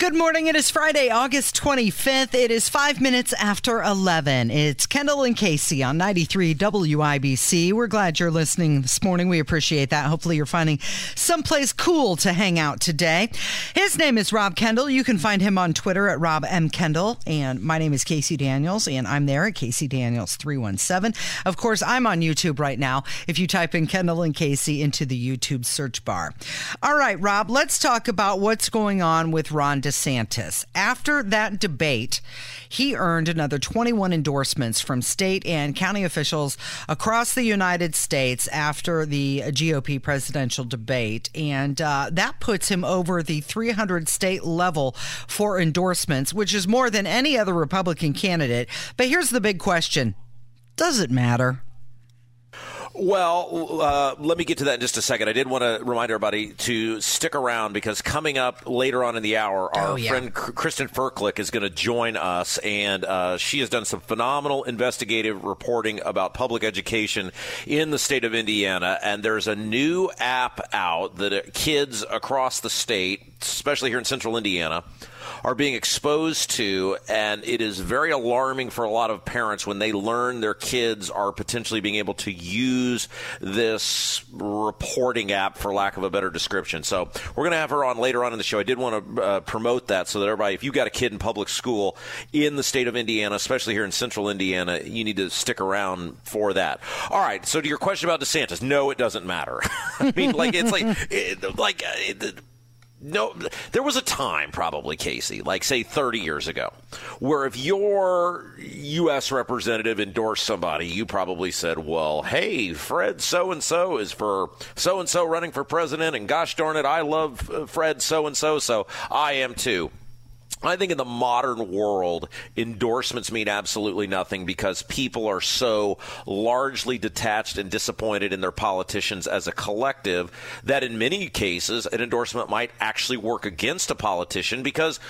Good morning. It is Friday, August 25th. It is five minutes after 11. It's Kendall and Casey on 93 WIBC. We're glad you're listening this morning. We appreciate that. Hopefully, you're finding someplace cool to hang out today. His name is Rob Kendall. You can find him on Twitter at Rob M. Kendall. And my name is Casey Daniels, and I'm there at Casey Daniels 317. Of course, I'm on YouTube right now if you type in Kendall and Casey into the YouTube search bar. All right, Rob, let's talk about what's going on with Ron DeSantis. After that debate, he earned another 21 endorsements from state and county officials across the United States after the GOP presidential debate. And uh, that puts him over the 300 state level for endorsements, which is more than any other Republican candidate. But here's the big question Does it matter? Well, uh, let me get to that in just a second. I did want to remind everybody to stick around because coming up later on in the hour, our Oh, yeah. friend Kristen Ferklick is going to join us, and uh, she has done some phenomenal investigative reporting about public education in the state of Indiana. And there's a new app out that uh, kids across the state, especially here in central Indiana, are being exposed to, and it is very alarming for a lot of parents when they learn their kids are potentially being able to use this reporting app, for lack of a better description. So we're going to have her on later on in the show. I did want to uh, promote that so that everybody, if you've got a kid in public school in the state of Indiana, especially here in central Indiana, you need to stick around for that. All right. So to your question about DeSantis, no, it doesn't matter. I mean, like it's like it, like. uh, It, no, there was a time, probably, Casey, like say 30 years ago, where if your U.S. representative endorsed somebody, you probably said, well, hey, Fred so and so is for so and so running for president, and gosh darn it, I love uh, Fred so and so, so I am too. I think in the modern world, endorsements mean absolutely nothing because people are so largely detached and disappointed in their politicians as a collective that in many cases, an endorsement might actually work against a politician because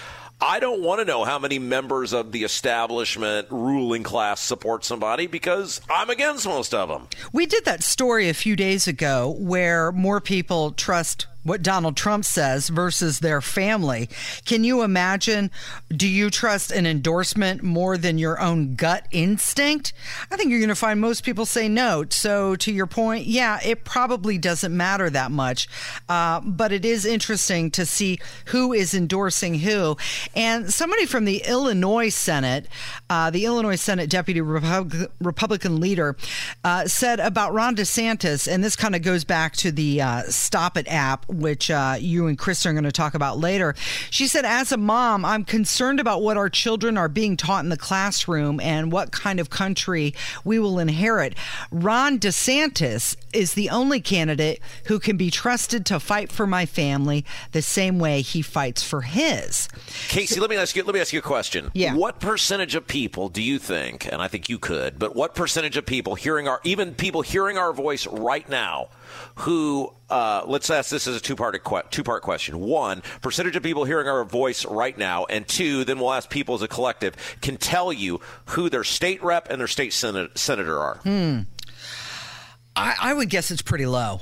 I don't want to know how many members of the establishment ruling class support somebody because I'm against most of them. We did that story a few days ago where more people trust what Donald Trump says versus their family. Can you imagine? Do you trust an endorsement more than your own gut instinct? I think you're going to find most people say no. So, to your point, yeah, it probably doesn't matter that much. Uh, but it is interesting to see who is endorsing who. And somebody from the Illinois Senate, uh, the Illinois Senate Deputy Repub- Republican leader, uh, said about Ron DeSantis, and this kind of goes back to the uh, Stop It app, which uh, you and Chris are going to talk about later. She said, As a mom, I'm concerned about what our children are being taught in the classroom and what kind of country we will inherit. Ron DeSantis is the only candidate who can be trusted to fight for my family the same way he fights for his. Casey, let me ask you. Let me ask you a question. Yeah. What percentage of people do you think, and I think you could, but what percentage of people hearing our, even people hearing our voice right now, who uh, let's ask this as a two-part two-part question. One, percentage of people hearing our voice right now, and two, then we'll ask people as a collective can tell you who their state rep and their state senate- senator are. I, I would guess it's pretty low.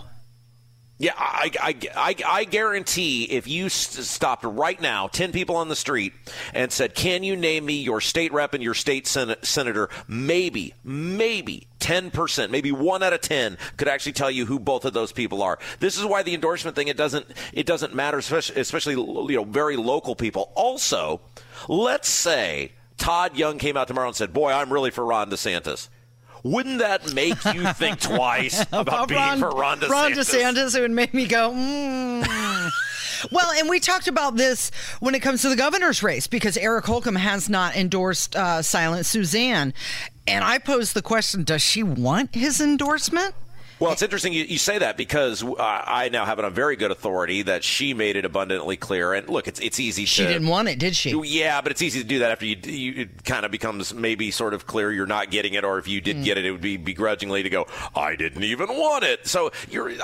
Yeah, I, I, I, I guarantee if you s- stopped right now, 10 people on the street, and said, Can you name me your state rep and your state sen- senator? Maybe, maybe 10%, maybe one out of 10 could actually tell you who both of those people are. This is why the endorsement thing, it doesn't, it doesn't matter, especially, especially you know, very local people. Also, let's say Todd Young came out tomorrow and said, Boy, I'm really for Ron DeSantis. Wouldn't that make you think twice about being for Ron DeSantis? Ron DeSantis, it would make me go, mm. well, and we talked about this when it comes to the governor's race because Eric Holcomb has not endorsed uh, Silent Suzanne. And I posed the question does she want his endorsement? Well, it's interesting you, you say that because uh, I now have it on very good authority that she made it abundantly clear. And look, it's it's easy. She to, didn't want it, did she? Yeah, but it's easy to do that after you, you it kind of becomes maybe sort of clear you're not getting it, or if you did mm. get it, it would be begrudgingly to go, I didn't even want it. So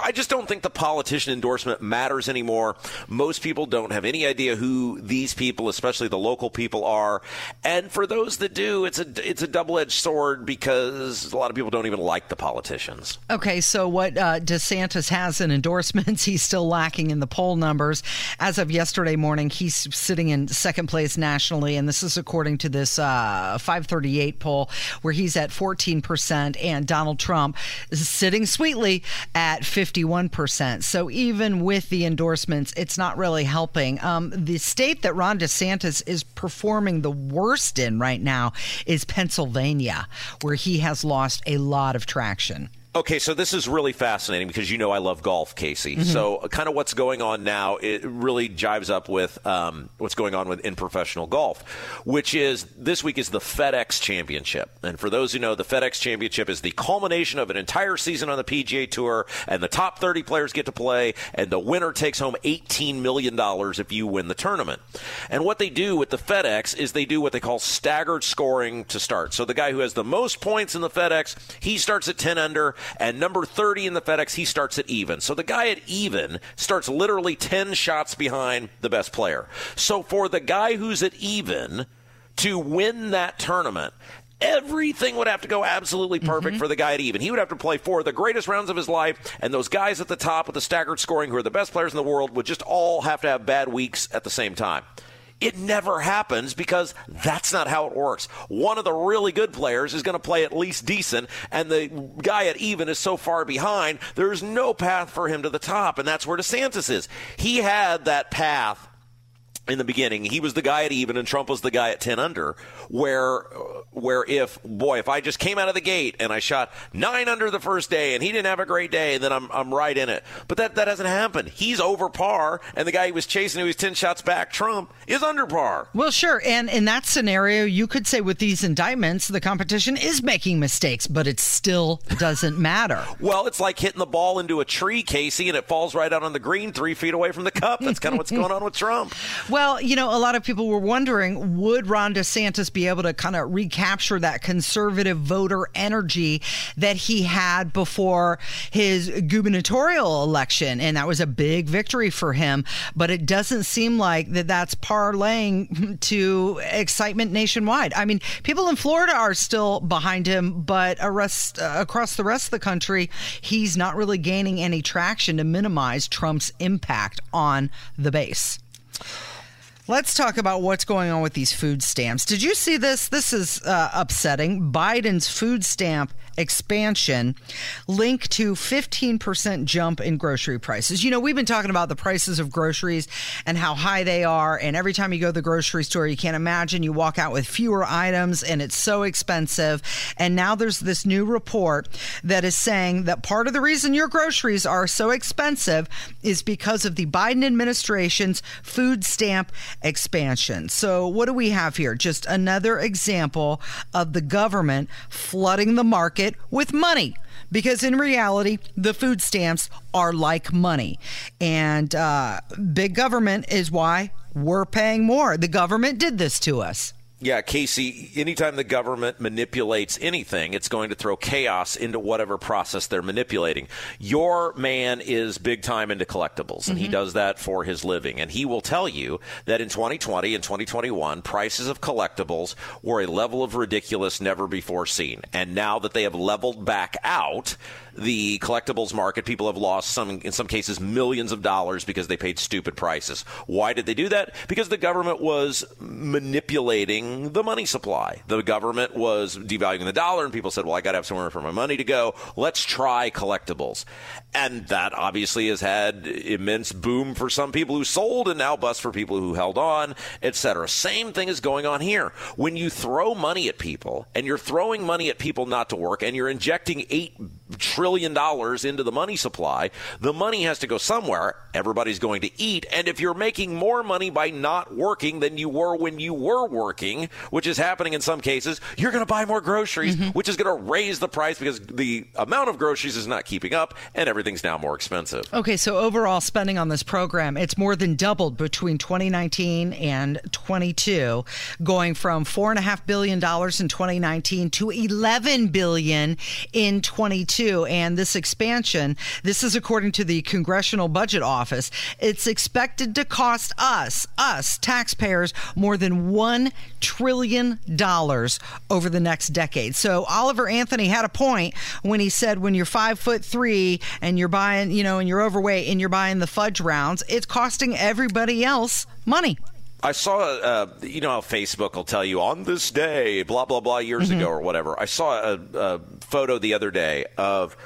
I just don't think the politician endorsement matters anymore. Most people don't have any idea who these people, especially the local people, are. And for those that do, it's a it's a double edged sword because a lot of people don't even like the politicians. Okay, so what uh, DeSantis has in endorsements, he's still lacking in the poll numbers. As of yesterday morning, he's sitting in second place nationally, and this is according to this uh, 538 poll where he's at 14%, and Donald Trump is sitting sweetly at 51%. So even with the endorsements, it's not really helping. Um, the state that Ron DeSantis is performing the worst in right now is Pennsylvania, where he has lost a lot of traction. Okay, so this is really fascinating because you know I love golf, Casey. Mm-hmm. So, kind of what's going on now, it really jives up with um, what's going on with in professional golf, which is this week is the FedEx Championship. And for those who know, the FedEx Championship is the culmination of an entire season on the PGA Tour, and the top 30 players get to play, and the winner takes home $18 million if you win the tournament. And what they do with the FedEx is they do what they call staggered scoring to start. So, the guy who has the most points in the FedEx, he starts at 10 under and number 30 in the FedEx, he starts at even. So the guy at even starts literally 10 shots behind the best player. So for the guy who's at even to win that tournament, everything would have to go absolutely perfect mm-hmm. for the guy at even. He would have to play four of the greatest rounds of his life, and those guys at the top with the staggered scoring, who are the best players in the world, would just all have to have bad weeks at the same time. It never happens because that's not how it works. One of the really good players is going to play at least decent, and the guy at even is so far behind, there's no path for him to the top, and that's where DeSantis is. He had that path in the beginning. He was the guy at even, and Trump was the guy at 10 under, where where if boy if i just came out of the gate and i shot nine under the first day and he didn't have a great day then i'm, I'm right in it. But that, that hasn't happened. He's over par and the guy he was chasing who was 10 shots back trump is under par. Well sure. And in that scenario you could say with these indictments the competition is making mistakes but it still doesn't matter. Well it's like hitting the ball into a tree casey and it falls right out on the green three feet away from the cup. That's kind of what's going on with trump. Well you know a lot of people were wondering would ron desantis be able to kind of recapture that conservative voter energy that he had before his gubernatorial election. And that was a big victory for him. But it doesn't seem like that that's parlaying to excitement nationwide. I mean, people in Florida are still behind him, but arrest, uh, across the rest of the country, he's not really gaining any traction to minimize Trump's impact on the base. Let's talk about what's going on with these food stamps. Did you see this? This is uh, upsetting. Biden's food stamp expansion linked to 15% jump in grocery prices. You know, we've been talking about the prices of groceries and how high they are. And every time you go to the grocery store, you can't imagine you walk out with fewer items and it's so expensive. And now there's this new report that is saying that part of the reason your groceries are so expensive is because of the Biden administration's food stamp expansion. So, what do we have here? Just another example of the government flooding the market with money because in reality, the food stamps are like money. And uh, big government is why we're paying more. The government did this to us. Yeah, Casey, anytime the government manipulates anything, it's going to throw chaos into whatever process they're manipulating. Your man is big time into collectibles, and mm-hmm. he does that for his living. And he will tell you that in 2020 and 2021, prices of collectibles were a level of ridiculous never before seen. And now that they have leveled back out, the collectibles market, people have lost some, in some cases, millions of dollars because they paid stupid prices. Why did they do that? Because the government was manipulating the money supply. The government was devaluing the dollar, and people said, well, I got to have somewhere for my money to go. Let's try collectibles. And that obviously has had immense boom for some people who sold and now bust for people who held on, etc. Same thing is going on here. When you throw money at people and you're throwing money at people not to work and you're injecting 8 trillion dollars into the money supply. The money has to go somewhere. Everybody's going to eat. And if you're making more money by not working than you were when you were working, which is happening in some cases, you're going to buy more groceries, mm-hmm. which is going to raise the price because the amount of groceries is not keeping up and everything's now more expensive. Okay, so overall spending on this program, it's more than doubled between 2019 and 22, going from $4.5 billion in 2019 to 11 billion in 22. And this expansion, this is according to the Congressional Budget Office, it's expected to cost us, us taxpayers, more than $1 trillion over the next decade. So Oliver Anthony had a point when he said when you're five foot three and you're buying, you know, and you're overweight and you're buying the fudge rounds, it's costing everybody else money. I saw, uh, you know how Facebook will tell you on this day, blah, blah, blah, years mm-hmm. ago or whatever. I saw a, a photo the other day of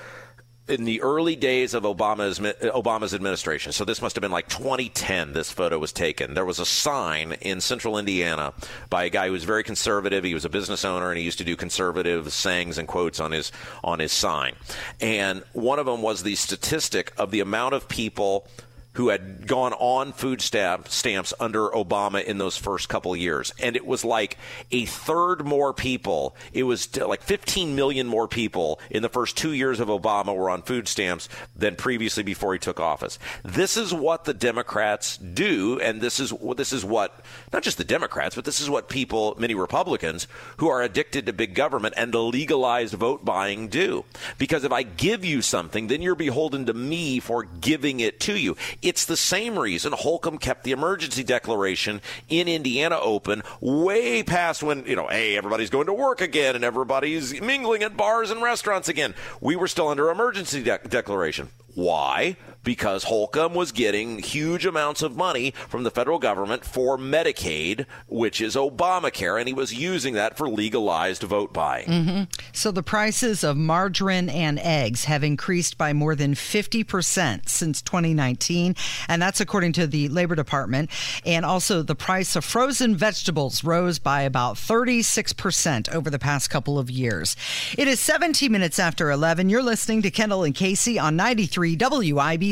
in the early days of Obama's Obama's administration. So this must have been like 2010. This photo was taken. There was a sign in Central Indiana by a guy who was very conservative. He was a business owner and he used to do conservative sayings and quotes on his on his sign. And one of them was the statistic of the amount of people who had gone on food stamp, stamps under Obama in those first couple years. And it was like a third more people. It was like 15 million more people in the first two years of Obama were on food stamps than previously before he took office. This is what the Democrats do. And this is, this is what, not just the Democrats, but this is what people, many Republicans who are addicted to big government and the legalized vote buying do. Because if I give you something, then you're beholden to me for giving it to you. It's the same reason Holcomb kept the emergency declaration in Indiana open way past when, you know, hey, everybody's going to work again and everybody's mingling at bars and restaurants again. We were still under emergency de- declaration. Why? Because Holcomb was getting huge amounts of money from the federal government for Medicaid, which is Obamacare, and he was using that for legalized vote buying. Mm-hmm. So the prices of margarine and eggs have increased by more than 50% since 2019, and that's according to the Labor Department. And also, the price of frozen vegetables rose by about 36% over the past couple of years. It is 17 minutes after 11. You're listening to Kendall and Casey on 93 WIBC.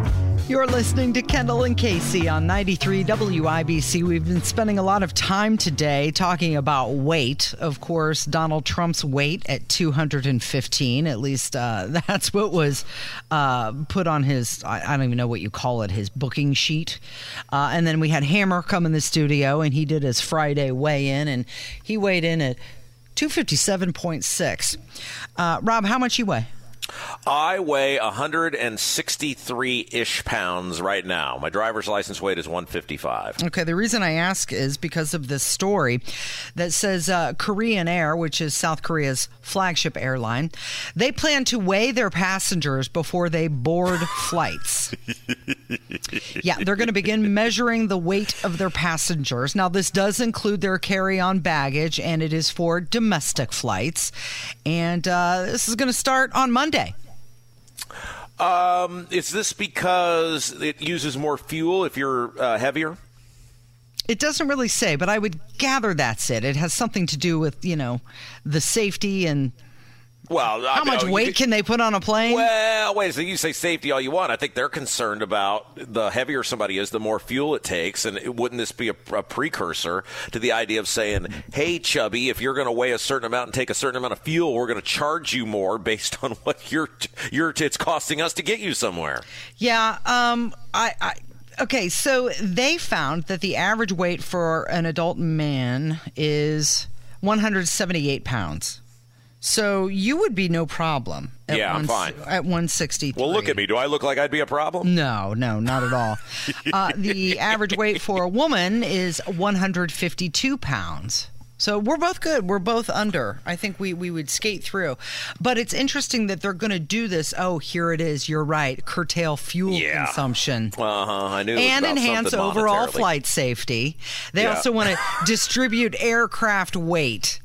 You're listening to Kendall and Casey on 93 WIBC. We've been spending a lot of time today talking about weight. Of course, Donald Trump's weight at 215. At least uh, that's what was uh, put on his, I, don't even know what you call it, his booking sheet. Uh, and then we had Hammer come in the studio and he did his Friday weigh in and he weighed in at 257.6. Uh, Rob, how much you weigh? I weigh 163 ish pounds right now. My driver's license weight is 155. Okay, the reason I ask is because of this story that says uh, Korean Air, which is South Korea's flagship airline, they plan to weigh their passengers before they board flights. yeah, they're going to begin measuring the weight of their passengers. Now, this does include their carry on baggage, and it is for domestic flights. And uh, this is going to start on Monday. Um, is this because it uses more fuel if you're uh, heavier? It doesn't really say, but I would gather that's it. It has something to do with, you know, the safety and well, how much weight can they put on a plane? Well, wait a second. You say safety all you want. I think they're concerned about the heavier somebody is, the more fuel it takes, and it, wouldn't this be a, a, precursor to the idea of saying, "Hey, chubby, if you're going to weigh a certain amount and take a certain amount of fuel, we're going to charge you more based on what you're, you're it's costing us to get you somewhere." Yeah. Um. I. I Okay, so they found that the average weight for an adult man is 178 pounds. So you would be no problem. yeah, one, I'm fine. At 163. Well, look at me. Do I look like I'd be a problem? No, no, not at all. uh, the average weight for a woman is 152 pounds. So we're both good. We're both under. I think we, we would skate through. But it's interesting that they're going to do this. Oh, here it is. You're right. Curtail fuel Yeah. consumption. Uh huh. I knew. And enhance overall flight safety. They Yeah. also want to distribute aircraft weight.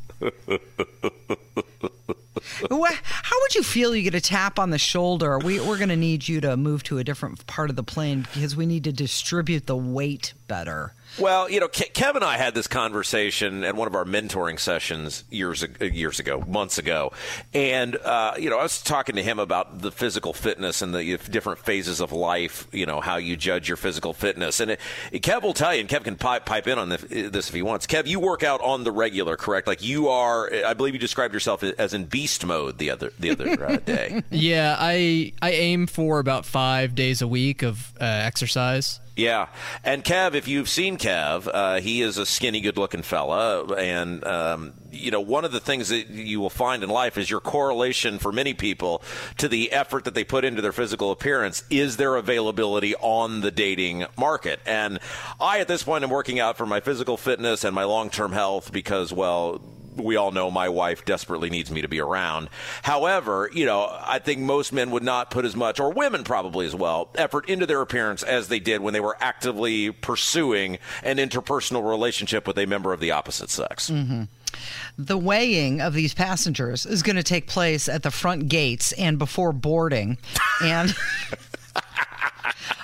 How would you feel you get a tap on the shoulder? We, we're going to need you to move to a different part of the plane because we need to distribute the weight better. Well, you know, Ke- Kev and I had this conversation at one of our mentoring sessions years years ago, months ago, and uh, you know, I was talking to him about the physical fitness and the different phases of life. You know, how you judge your physical fitness, and it, Kev will tell you, and Kev can pipe, pipe in on this, this if he wants. Kev, you work out on the regular, correct? Like you are, I believe you described yourself as in beast mode the other the other uh, day. Yeah, I I aim for about five days a week of uh, exercise. Yeah, and Kev, if you've seen Kev, uh, he is a skinny, good-looking fella, and um, you know one of the things that you will find in life is your correlation for many people to the effort that they put into their physical appearance is their availability on the dating market. And I, at this point, am working out for my physical fitness and my long-term health because, well we all know my wife desperately needs me to be around. However, you know, I think most men would not put as much, or women probably as well, effort into their appearance as they did when they were actively pursuing an interpersonal relationship with a member of the opposite sex. Mm-hmm. The weighing of these passengers is going to take place at the front gates and before boarding. And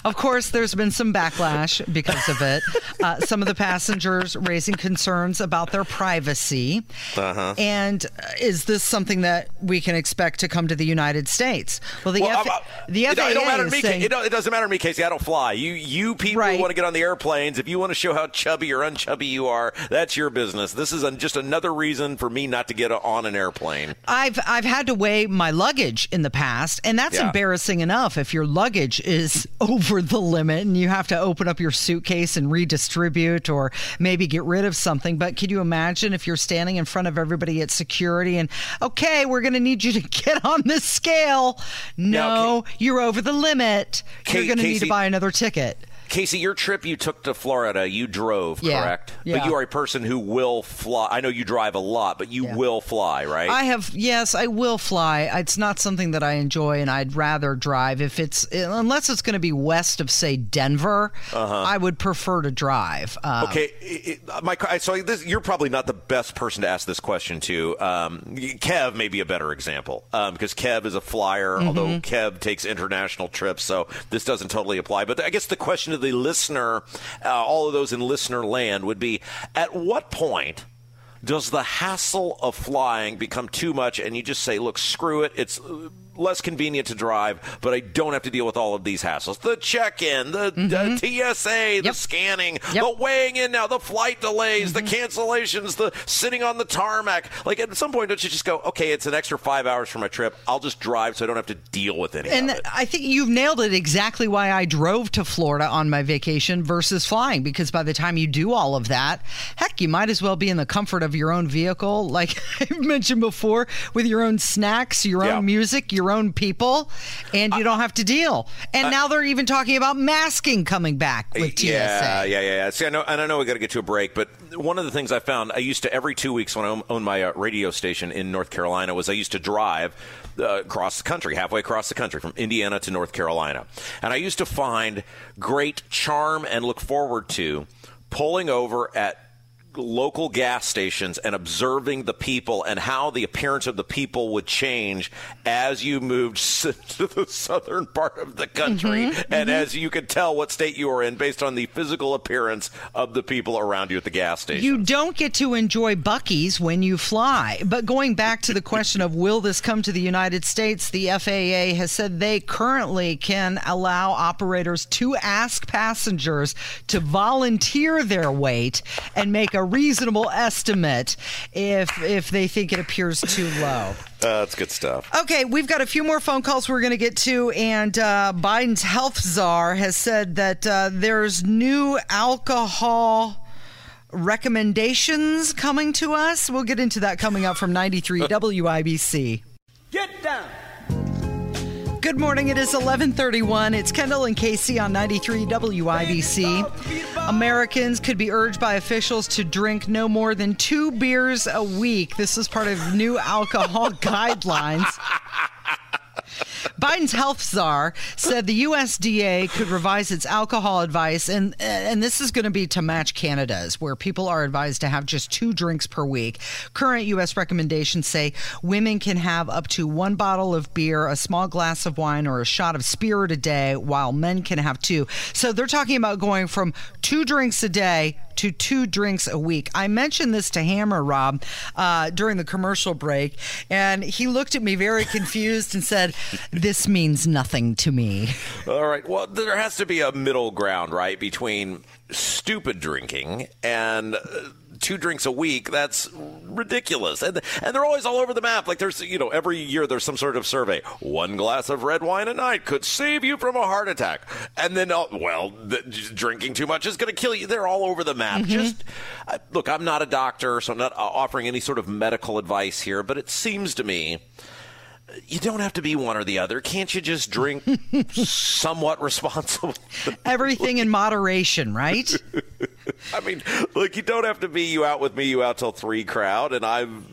of course, there's been some backlash because of it. Uh, some of the passengers raising concerns about their privacy. Uh-huh. And uh, is this something that we can expect to come to the United States? Well, the, Well, F- uh, the it, FAA it don't matter to is me. saying, It, it doesn't matter to me, Casey. I don't fly. You, you people Right. who want to get on the airplanes, if you want to show how chubby or unchubby you are, that's your business. This is an- just another reason for me not to get on an airplane. I've I've had to weigh my luggage in the past, and that's Yeah. embarrassing enough if your luggage is over the limit and you have to open up your suitcase and redistribute or maybe get rid of something. But could you imagine if you're standing in front of everybody at security and okay, we're going to need you to get on this scale? No, you're over the limit. you're going to need to buy another ticket. Casey, your trip you took to Florida, you drove, Yeah. correct? Yeah. But you are a person who will fly. I know you drive a lot, but you Yeah. will fly, right? I have yes, I will fly. It's not something that I enjoy, and I'd rather drive if it's unless it's going to be west of say Denver. uh-huh. I would prefer to drive. Um. Okay, it, it- my, so this, you're probably not the best person to ask this question to. Um, Kev may be a better example um, because Kev is a flyer, Mm-hmm. although Kev takes international trips, so this doesn't totally apply. But I guess the question to the listener, uh, all of those in listener land, would be: At what point? Does the hassle of flying become too much and you just say, look, screw it, it's less convenient to drive, but I don't have to deal with all of these hassles? The check in, the, the TSA, the Mm-hmm. Yep. scanning, Yep. Mm-hmm. the weighing in now, the flight delays, the cancellations, the sitting on the tarmac. Like at some point, don't you just go, okay, it's an extra five hours for my trip. I'll just drive so I don't have to deal with any And of it. I think you've nailed it exactly why I drove to Florida on my vacation versus flying because by the time you do all of that, heck, you might as well be in the comfort of your own vehicle, like I mentioned before, with your own snacks, your Yeah. own music, your own people, and you don't have to deal. And now they're even talking about masking coming back with TSA. Yeah, yeah, yeah, yeah. See, I know, and I know we got to get to a break, but one of the things I found, I used to every two weeks when I owned my uh, radio station in North Carolina, was I used to drive uh, across the country, halfway across the country, from Indiana to North Carolina, and I used to find great charm and look forward to pulling over at local gas stations and observing the people and how the appearance of the people would change as you moved to the southern part of the country mm-hmm. and mm-hmm. as you could tell what state you were in based on the physical appearance of the people around you at the gas station. You don't get to enjoy Buc-ee's when you fly. But going back to the question of will this come to the United States, the FAA has said they currently can allow operators to ask passengers to volunteer their weight and make a reasonable estimate if if they think it appears too low. Uh, that's good stuff. Okay, we've got a few more phone calls we're going to get to, and uh, Biden's health czar has said that uh, there's new alcohol recommendations coming to us. We'll get into that coming up from 93 WIBC. Get down. Good morning. It is 11:31. It's Kendall and Casey on 93 WIBC. Americans could be urged by officials to drink no more than two beers a week. This is part of new alcohol guidelines. Biden's health czar said the USDA could revise its alcohol advice, and and this is going to be to match Canada's, where people are advised to have just two drinks per week. Current U.S. recommendations say women can have up to one bottle of beer, a small glass of wine, or a shot of spirit a day, while men can have two. So they're talking about going from two drinks a day to two drinks a week. I mentioned this to Hammer Rob uh, during the commercial break, and he looked at me very confused and said, "This means nothing to me." All right. Well, there has to be a middle ground, right, between stupid drinking and. Two drinks a week, that's ridiculous. And and they're always all over the map. Like there's you know every year there's some sort of survey. One glass of red wine a night could save you from a heart attack. And then uh, well, the, drinking too much is going to kill you. They're all over the map. Mm-hmm. Just uh, look, I'm not a doctor, so I'm not uh, offering any sort of medical advice here, but it seems to me you don't have to be one or the other. Can't you just drink somewhat responsible? Everything in moderation, right? I mean, look, you don't have to be you out with me, you out till three crowd, and I'm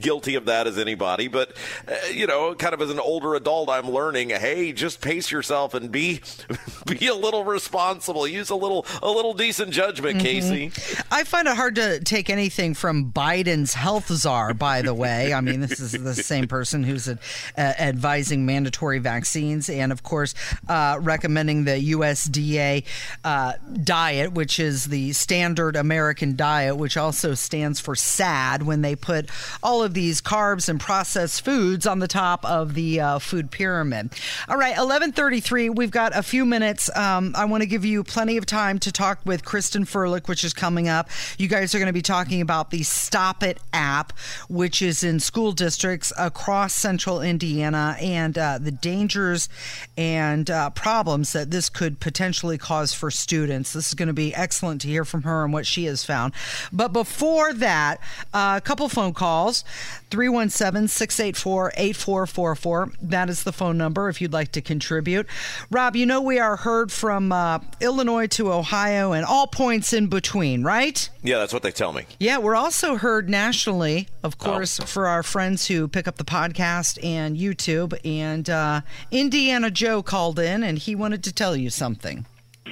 guilty of that as anybody. But uh, you know, kind of as an older adult, I'm learning. Hey, just pace yourself and be be a little responsible. Use a little a little decent judgment, mm-hmm. Casey. I find it hard to take anything from Biden's health czar. By the way, I mean this is the same person who's uh, advising mandatory vaccines and, of course, uh, recommending the USDA uh, diet, which is the standard American diet, which also stands for SAD when they put all of these carbs and processed foods on the top of the uh, food pyramid. All right, 1133, we've got a few minutes. Um, I want to give you plenty of time to talk with Kristen Furlick, which is coming up. You guys are going to be talking about the Stop It app, which is in school districts across central Indiana and uh, the dangers and uh, problems that this could potentially cause for students. This is going to be excellent to hear from her and what she has found. But before that, uh, a couple phone calls 317 684 8444. That is the phone number if you'd like to contribute. Rob, you know we are heard from uh, Illinois to Ohio and all points in between, right? Yeah, that's what they tell me. Yeah, we're also heard nationally, of oh. course, oh. for our friends who pick up the podcast and YouTube. And uh, Indiana Joe called in and he wanted to tell you something.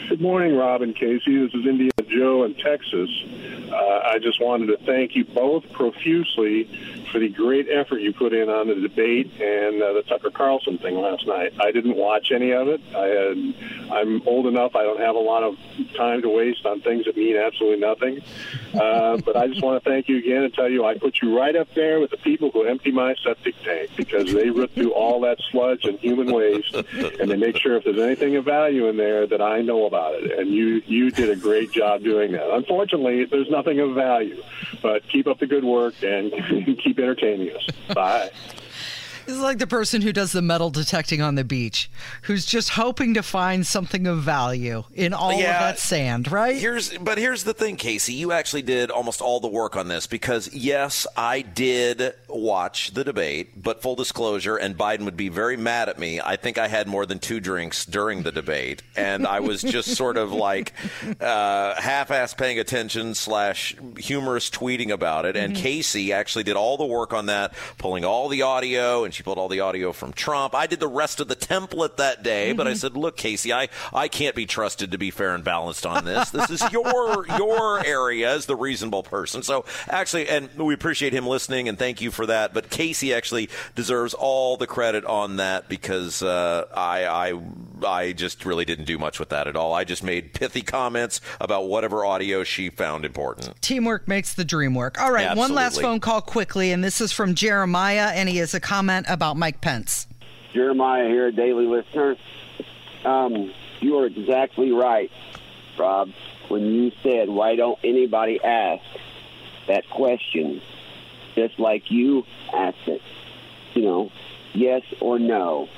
Good morning, Rob and Casey. This is Indiana Joe in Texas. Uh, I just wanted to thank you both profusely for the great effort you put in on the debate and uh, the Tucker Carlson thing last night. I didn't watch any of it. I had, I'm old enough; I don't have a lot of time to waste on things that mean absolutely nothing. Uh, but I just want to thank you again and tell you I put you right up there with the people who empty my septic tank because they rip through all that sludge and human waste, and they make sure if there's anything of value in there that I know about it. And you you did a great job doing that. Unfortunately, there's nothing of value, but keep up the good work and keep entertaining us. Bye. This is like the person who does the metal detecting on the beach, who's just hoping to find something of value in all yeah, of that sand, right? Here's but here's the thing, Casey. You actually did almost all the work on this because yes, I did watch the debate, but full disclosure, and Biden would be very mad at me. I think I had more than two drinks during the debate, and I was just sort of like uh, half-ass paying attention slash humorous tweeting about it. And mm-hmm. Casey actually did all the work on that, pulling all the audio and she pulled all the audio from Trump. I did the rest of the template that day, mm-hmm. but I mm-hmm. said, "Look, Casey, I, I can't be trusted to be fair and balanced on this. This is your your area as the reasonable person." So actually, and we appreciate him listening and thank you for that. But Casey actually deserves all the credit on that because uh, I I I just really didn't do much with that at all. I just made pithy comments about whatever audio she found important. Teamwork makes the dream work. All right, Absolutely. one last phone call quickly, and this is from Jeremiah, and he has a comment about Mike Pence. Jeremiah here, daily listener. Um, you are exactly right, Rob, when you said, why don't anybody ask that question just like you asked it? You know, yes or no.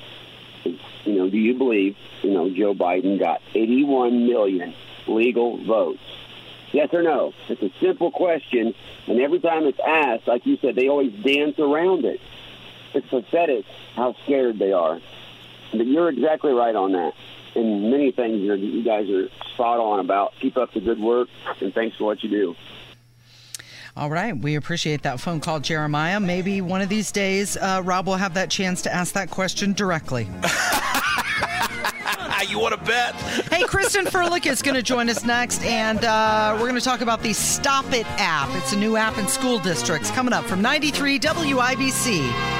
You know, do you believe, you know, Joe Biden got 81 million legal votes? Yes or no? It's a simple question, and every time it's asked, like you said, they always dance around it it's pathetic how scared they are. But you're exactly right on that. and many things you guys are spot on about. Keep up the good work, and thanks for what you do. All right. We appreciate that phone call, Jeremiah. Maybe one of these days, uh, Rob will have that chance to ask that question directly. you want to bet? hey, Kristen Ferlich is going to join us next, and uh, we're going to talk about the Stop It app. It's a new app in school districts coming up from 93 WIBC.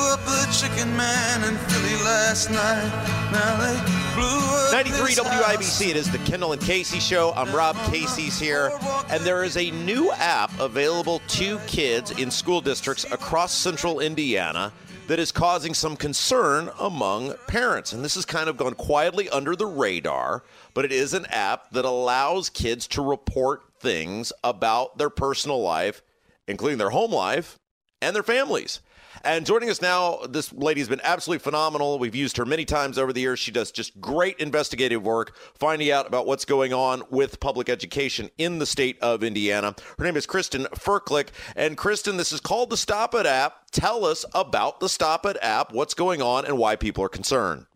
chicken man in Philly last night. Now they blew up 93 WIBC. It is the Kendall and Casey show. I'm Rob Casey's here. And there is a new app available to kids in school districts across central Indiana that is causing some concern among parents. And this has kind of gone quietly under the radar, but it is an app that allows kids to report things about their personal life, including their home life and their families. And joining us now, this lady has been absolutely phenomenal. We've used her many times over the years. She does just great investigative work, finding out about what's going on with public education in the state of Indiana. Her name is Kristen Ferlich. And Kristen, this is called the Stop It app. Tell us about the Stop It app, what's going on, and why people are concerned.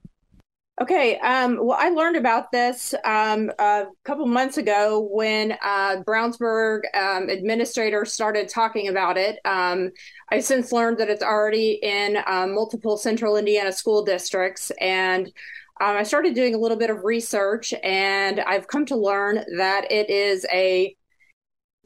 Okay. Um, well, I learned about this um, a couple months ago when uh, Brownsburg um, administrators started talking about it. Um, I since learned that it's already in uh, multiple central Indiana school districts. And um, I started doing a little bit of research, and I've come to learn that it is a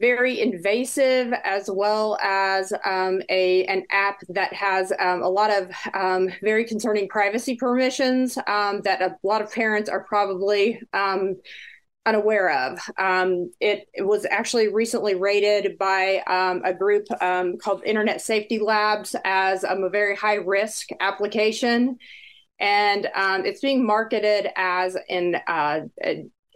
very invasive as well as um, a an app that has um, a lot of um, very concerning privacy permissions um, that a lot of parents are probably um, unaware of. Um, it, it, was actually recently rated by a group called Internet Safety Labs as a very high risk application, and it's being marketed as an uh,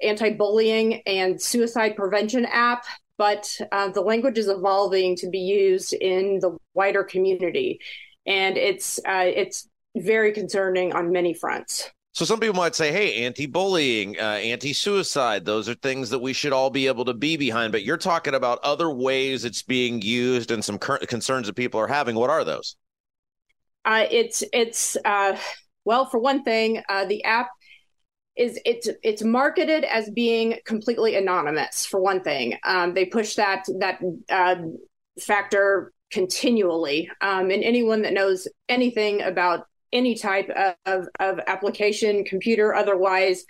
anti-bullying and suicide prevention app but uh, the language is evolving to be used in the wider community, and it's uh, it's very concerning on many fronts. So some people might say, "Hey, anti-bullying, uh, anti-suicide; those are things that we should all be able to be behind." But you're talking about other ways it's being used and some current concerns that people are having. What are those? Uh, it's it's uh, well, for one thing, uh, the app is it's it's marketed as being completely anonymous for one thing. Um, they push that that uh, factor continually, um, and anyone that knows anything about any type of, of application, computer, otherwise,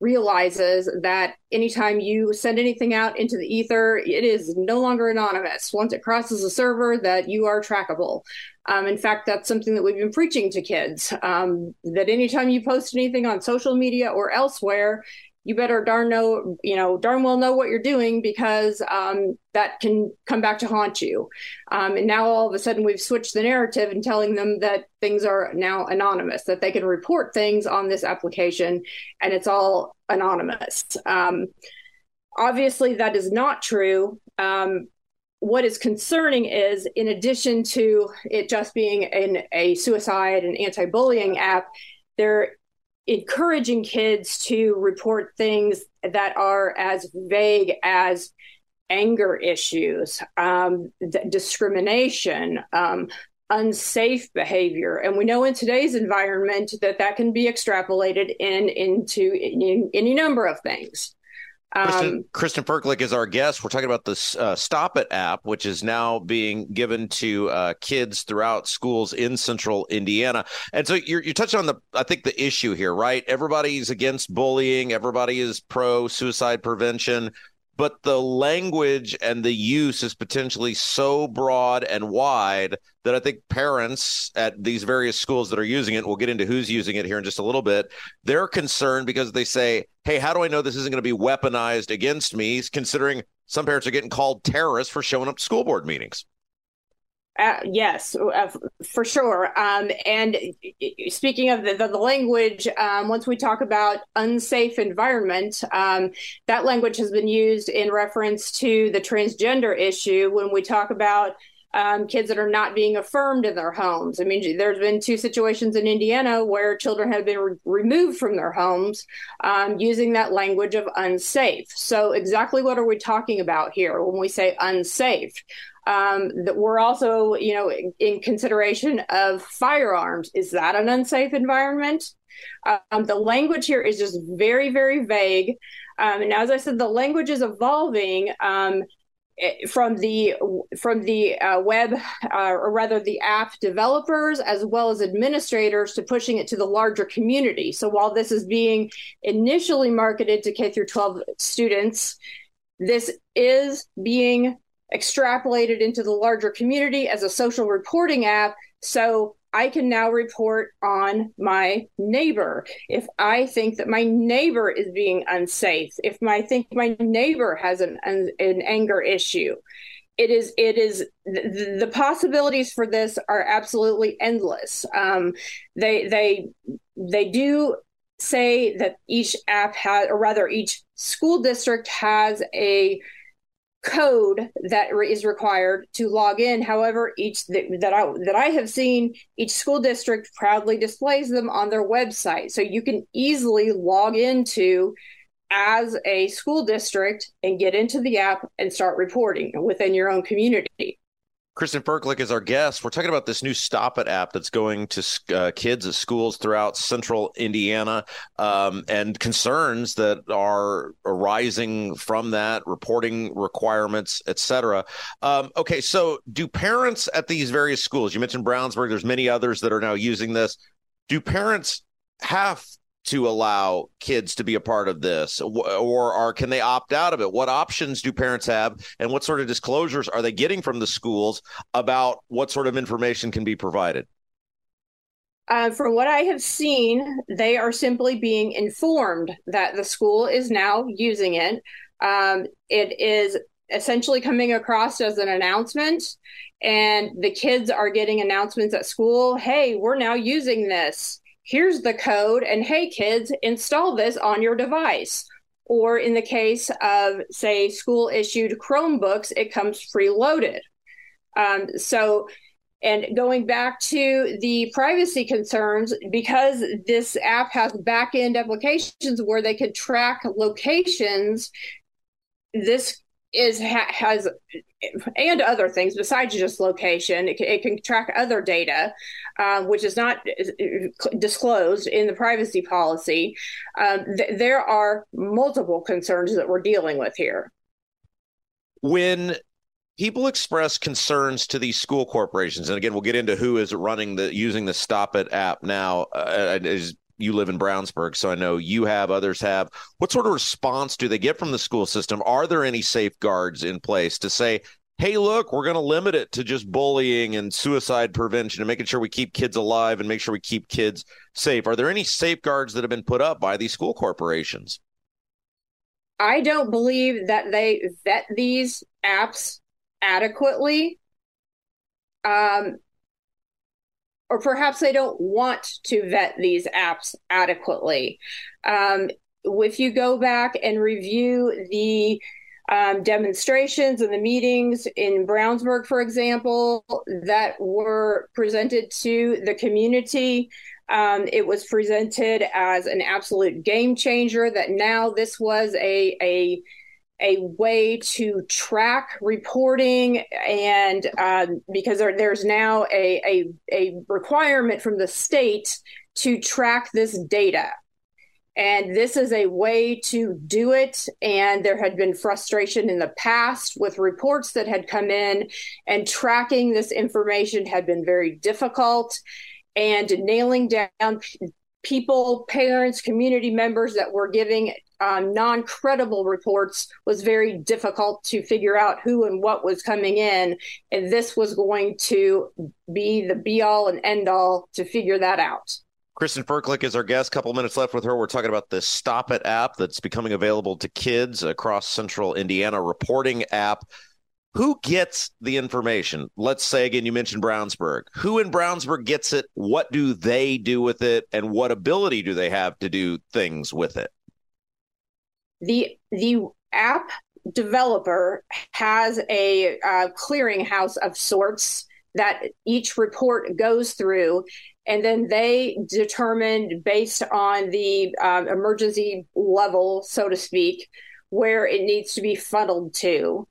realizes that anytime you send anything out into the ether, it is no longer anonymous. Once it crosses a server, that you are trackable. Um, in fact, that's something that we've been preaching to kids um, that anytime you post anything on social media or elsewhere, you better darn know, you know, darn well know what you're doing because um, that can come back to haunt you. Um, and now all of a sudden we've switched the narrative and telling them that things are now anonymous, that they can report things on this application and it's all anonymous. Um, obviously, that is not true. Um, what is concerning is, in addition to it just being an, a suicide and anti bullying app, there encouraging kids to report things that are as vague as anger issues, um, discrimination, um, unsafe behavior, and we know in today's environment that that can be extrapolated in into in, any number of things. Kristen, um, Kristen is our guest. We're talking about this uh, Stop It app, which is now being given to uh, kids throughout schools in central Indiana. And so you're, you touched on the, I think, the issue here, right? Everybody's against bullying, everybody is pro suicide prevention but the language and the use is potentially so broad and wide that I think parents at these various schools that are using it, we'll get into who's using it here in just a little bit, they're concerned because they say, hey, how do I know this isn't going to be weaponized against me? Considering some parents are getting called terrorists for showing up to school board meetings. Uh, yes, uh, for sure. Um, and speaking of the, the, the language, um, once we talk about unsafe environment, um, that language has been used in reference to the transgender issue when we talk about um, kids that are not being affirmed in their homes. I mean, there's been two situations in Indiana where children have been re- removed from their homes um, using that language of unsafe. So, exactly what are we talking about here when we say unsafe? Um, that we're also, you know, in, consideration of firearms. Is that an unsafe environment? Um, the language here is just very, very vague. Um, and as I said, the language is evolving um, eh, from the from the uh, web, uh, or rather the app developers as well as administrators to pushing it to the larger community. So while this is being initially marketed to K through 12 students, this is being extrapolated into the larger community as a social reporting app. So I can now report on my neighbor. If I think that my neighbor is being unsafe, if I think my neighbor has an, an, an anger issue, it is it is the, the, possibilities for this are absolutely endless. Um, they they they do say that each app has, or rather, each school district has a code that is required to log in. However, each that I that I have seen, each school district proudly displays them on their website, so you can easily log into as a school district and get into the app and start reporting within your own community. Kristen Ferklick is our guest. We're talking about this new Stop It app that's going to uh, kids at schools throughout central Indiana um, and concerns that are arising from that, reporting requirements, et cetera. Um, okay, so do parents at these various schools, you mentioned Brownsburg, there's many others that are now using this. Do parents have to allow kids to be a part of this or are can they opt out of it? What options do parents have and what sort of disclosures are they getting from the schools about what sort of information can be provided? Uh, from what I have seen, they are simply being informed that the school is now using it. Um, it is essentially coming across as an announcement, and the kids are getting announcements at school hey, we're now using this here's the code, and hey, kids, install this on your device. Or in the case of, say, school issued Chromebooks, it comes preloaded. Um, so, and going back to the privacy concerns, because this app has back end applications where they could track locations, this is ha- has and other things besides just location. It can, it can track other data, um, which is not disclosed in the privacy policy. Um, th- there are multiple concerns that we're dealing with here. When people express concerns to these school corporations, and again, we'll get into who is running the using the Stop It app now. Uh, is you live in Brownsburg, so I know you have, others have. What sort of response do they get from the school system? Are there any safeguards in place to say, hey, look, we're going to limit it to just bullying and suicide prevention and making sure we keep kids alive and make sure we keep kids safe? Are there any safeguards that have been put up by these school corporations? I don't believe that they vet these apps adequately. Um, or perhaps they don't want to vet these apps adequately. Um, if you go back and review the um, demonstrations and the meetings in Brownsburg, for example, that were presented to the community. Um, it was presented as an absolute game changer. That now this was a a a way to track reporting and um, because there, there's now a, a, a requirement from the state to track this data. And this is a way to do it. And there had been frustration in the past with reports that had come in and tracking this information had been very difficult. And nailing down people parents community members that were giving um, non credible reports was very difficult to figure out who and what was coming in. And this was going to be the be all and end all to figure that out. Kristen Ferklick is our guest. Couple minutes left with her. We're talking about the Stop It app that's becoming available to kids across central Indiana, reporting app. Who gets the information? Let's say again, you mentioned Brownsburg. Who in Brownsburg gets it? What do they do with it? And what ability do they have to do things with it? The the app developer has a uh, clearinghouse of sorts that each report goes through and then they determine based on the um, emergency level so to speak where it needs to be funneled to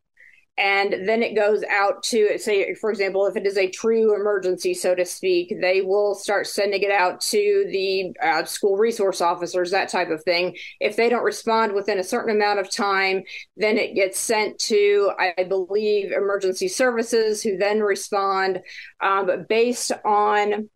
and then it goes out to say for example if it is a true emergency so to speak they will start sending it out to the uh, school resource officers that type of thing. If they don't respond within a certain amount of time then it gets sent to i believe emergency services who then respond um, based on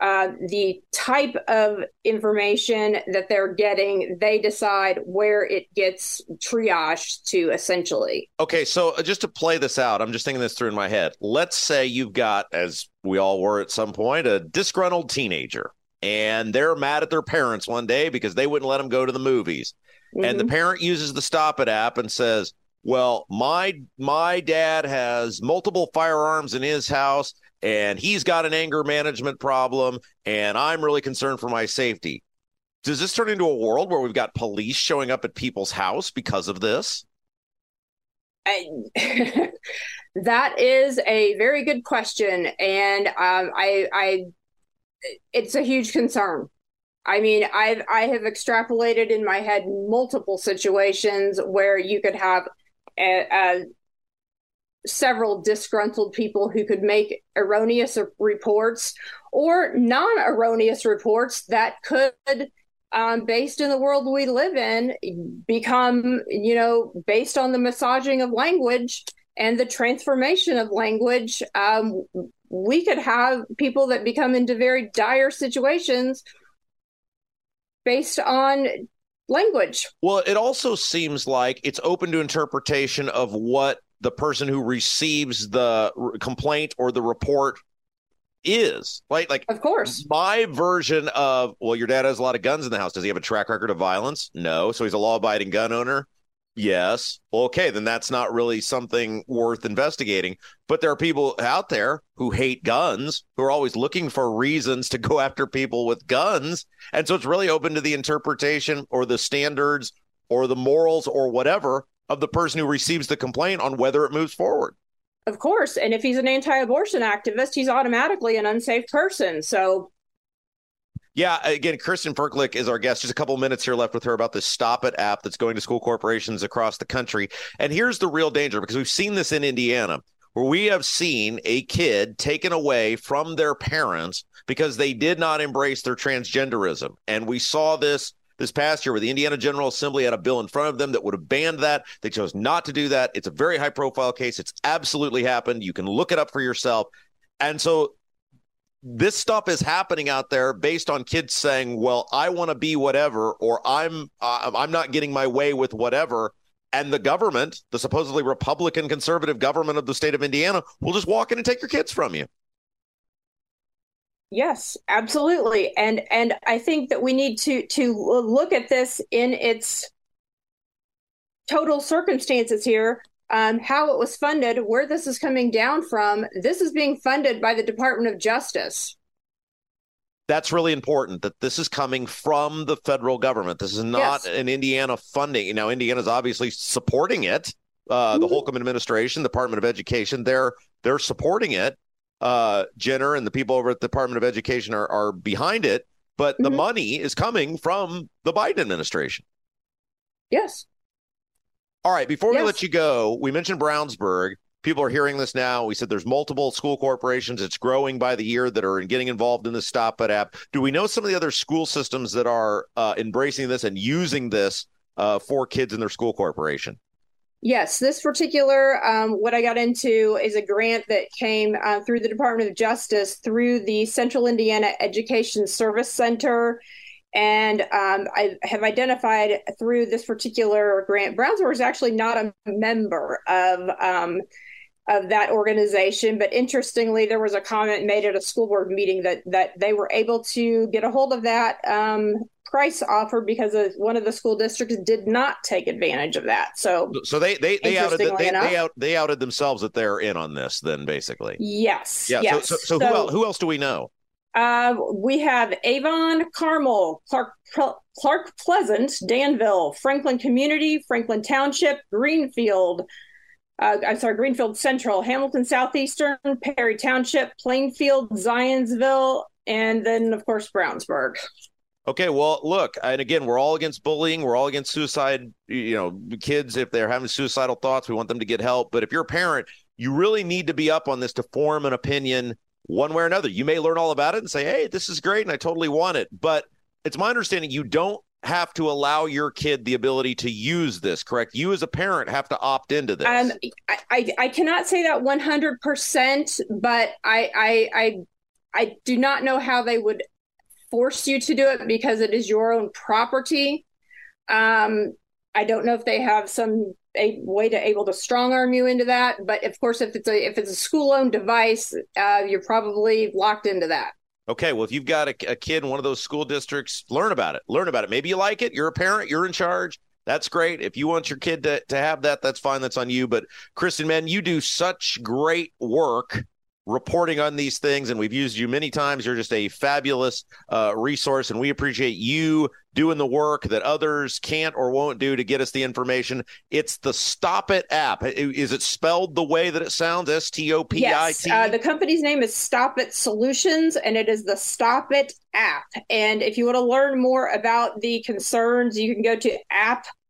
uh, the type of information that they're getting, they decide where it gets triaged to essentially. Okay, so uh, just to play this out, I'm just thinking this through in my head. Let's say you've got, as we all were at some point, a disgruntled teenager, and they're mad at their parents one day because they wouldn't let them go to the movies. Mm-hmm. And the mm-hmm. parent uses the Stop It app and says, well, my my dad has multiple firearms in his house and he's got an anger management problem and I'm really concerned for my safety. Does this turn into a world where we've got police showing up at people's house because of this? I, that is a very good question, and um, I, I, it's a huge concern. I mean, I've I have extrapolated in my head multiple situations where you could have a, a several disgruntled people who could make erroneous reports or non erroneous reports that could, um, based in the world we live in, become, you know, based on the massaging of language and the transformation of language. Um, we could have people that become into very dire situations based on language. Well, it also seems like it's open to interpretation of what the person who receives the complaint or the report is like like of course. my version of well your dad has a lot of guns in the house. Does he have a track record of violence? No. So he's a law-abiding gun owner? Yes. Well, okay then that's not really something worth investigating. But there are people out there who hate guns who are always looking for reasons to go after people with guns. And so it's really open to the interpretation or the standards or the morals or whatever of the person who receives the complaint on whether it moves forward. Of course. And if he's an anti abortion activist, he's automatically an unsafe person. So. Yeah, again, Kristen Ferklick is our guest. Just a couple minutes here left with her about this Stop It app that's going to school corporations across the country. And here's the real danger because we've seen this in Indiana, where we have seen a kid taken away from their parents because they did not embrace their transgenderism. And we saw this this past year where the Indiana General Assembly had a bill in front of them that would have banned that. They chose not to do that. It's a very high profile case. It's absolutely happened. You can look it up for yourself. And so this stuff is happening out there based on kids saying, "Well, I want to be whatever," or "I'm uh, I'm not getting my way with whatever," and the government, the supposedly Republican conservative government of the state of Indiana, will just walk in and take your kids from you. Yes, absolutely. And and I think that we need to to look at this in its total circumstances here. Um, how it was funded, where this is coming down from. This is being funded by the Department of Justice. That's really important that this is coming from the federal government. This is not yes. an Indiana funding. Now, Indiana's obviously supporting it. Uh, mm-hmm. The Holcomb administration, Department of Education, they're they're supporting it uh, Jenner and the people over at the Department of Education are, are behind it, but mm-hmm. the money is coming from the Biden administration. Yes. All right. Before yes. we let you go, we mentioned Brownsburg. People are hearing this now. We said there's multiple school corporations. It's growing by the year that are getting involved in the Stop It app. Do we know some of the other school systems that are uh, embracing this and using this uh, for kids in their school corporation? Yes, this particular, um, what I got into is a grant that came uh, through the Department of Justice through the Central Indiana Education Service Center. And um, I have identified through this particular grant, Brownsburg is actually not a member of um, of that organization. But interestingly, there was a comment made at a school board meeting that that they were able to get a hold of that um, price offer because of one of the school districts did not take advantage of that. So, so they they they outed they, enough, they, out, they outed themselves that they're in on this. Then basically, yes, yeah. Yes. So, so, so, so who else? Who else do we know? Uh, we have Avon, Carmel, Clark, Clark Pleasant, Danville, Franklin Community, Franklin Township, Greenfield. Uh, I'm sorry, Greenfield Central, Hamilton Southeastern, Perry Township, Plainfield, Zionsville, and then of course Brownsburg. Okay, well, look, and again, we're all against bullying. We're all against suicide. You know, kids, if they're having suicidal thoughts, we want them to get help. But if you're a parent, you really need to be up on this to form an opinion one way or another. You may learn all about it and say, hey, this is great and I totally want it. But it's my understanding you don't have to allow your kid the ability to use this, correct? You as a parent have to opt into this. Um, I, I, I cannot say that 100%, but I, I, I, I do not know how they would force you to do it because it is your own property. Um, I don't know if they have some a way to able to strong arm you into that. But of course, if it's a if it's a school owned device, uh, you're probably locked into that. Okay, well, if you've got a, a kid in one of those school districts, learn about it. Learn about it. Maybe you like it. You're a parent. You're in charge. That's great. If you want your kid to, to have that, that's fine. That's on you. But Kristen, man, you do such great work reporting on these things, and we've used you many times. You're just a fabulous uh, resource, and we appreciate you doing the work that others can't or won't do to get us the information. It's the Stop It app. Is it spelled the way that it sounds? S T O P I T. Yes, uh, the company's name is Stop It Solutions, and it is the Stop It app. And if you want to learn more about the concerns, you can go to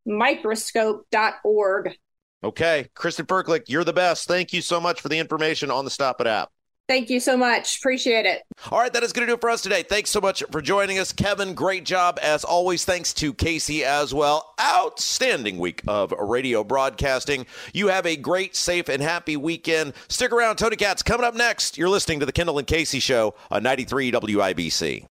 appmicroscope.org. Okay. Kristen Ferklick, you're the best. Thank you so much for the information on the Stop It app. Thank you so much. Appreciate it. All right, that is going to do it for us today. Thanks so much for joining us, Kevin. Great job as always. Thanks to Casey as well. Outstanding week of radio broadcasting. You have a great, safe, and happy weekend. Stick around. Tony Katz coming up next. You're listening to the Kendall and Casey Show on 93 WIBC.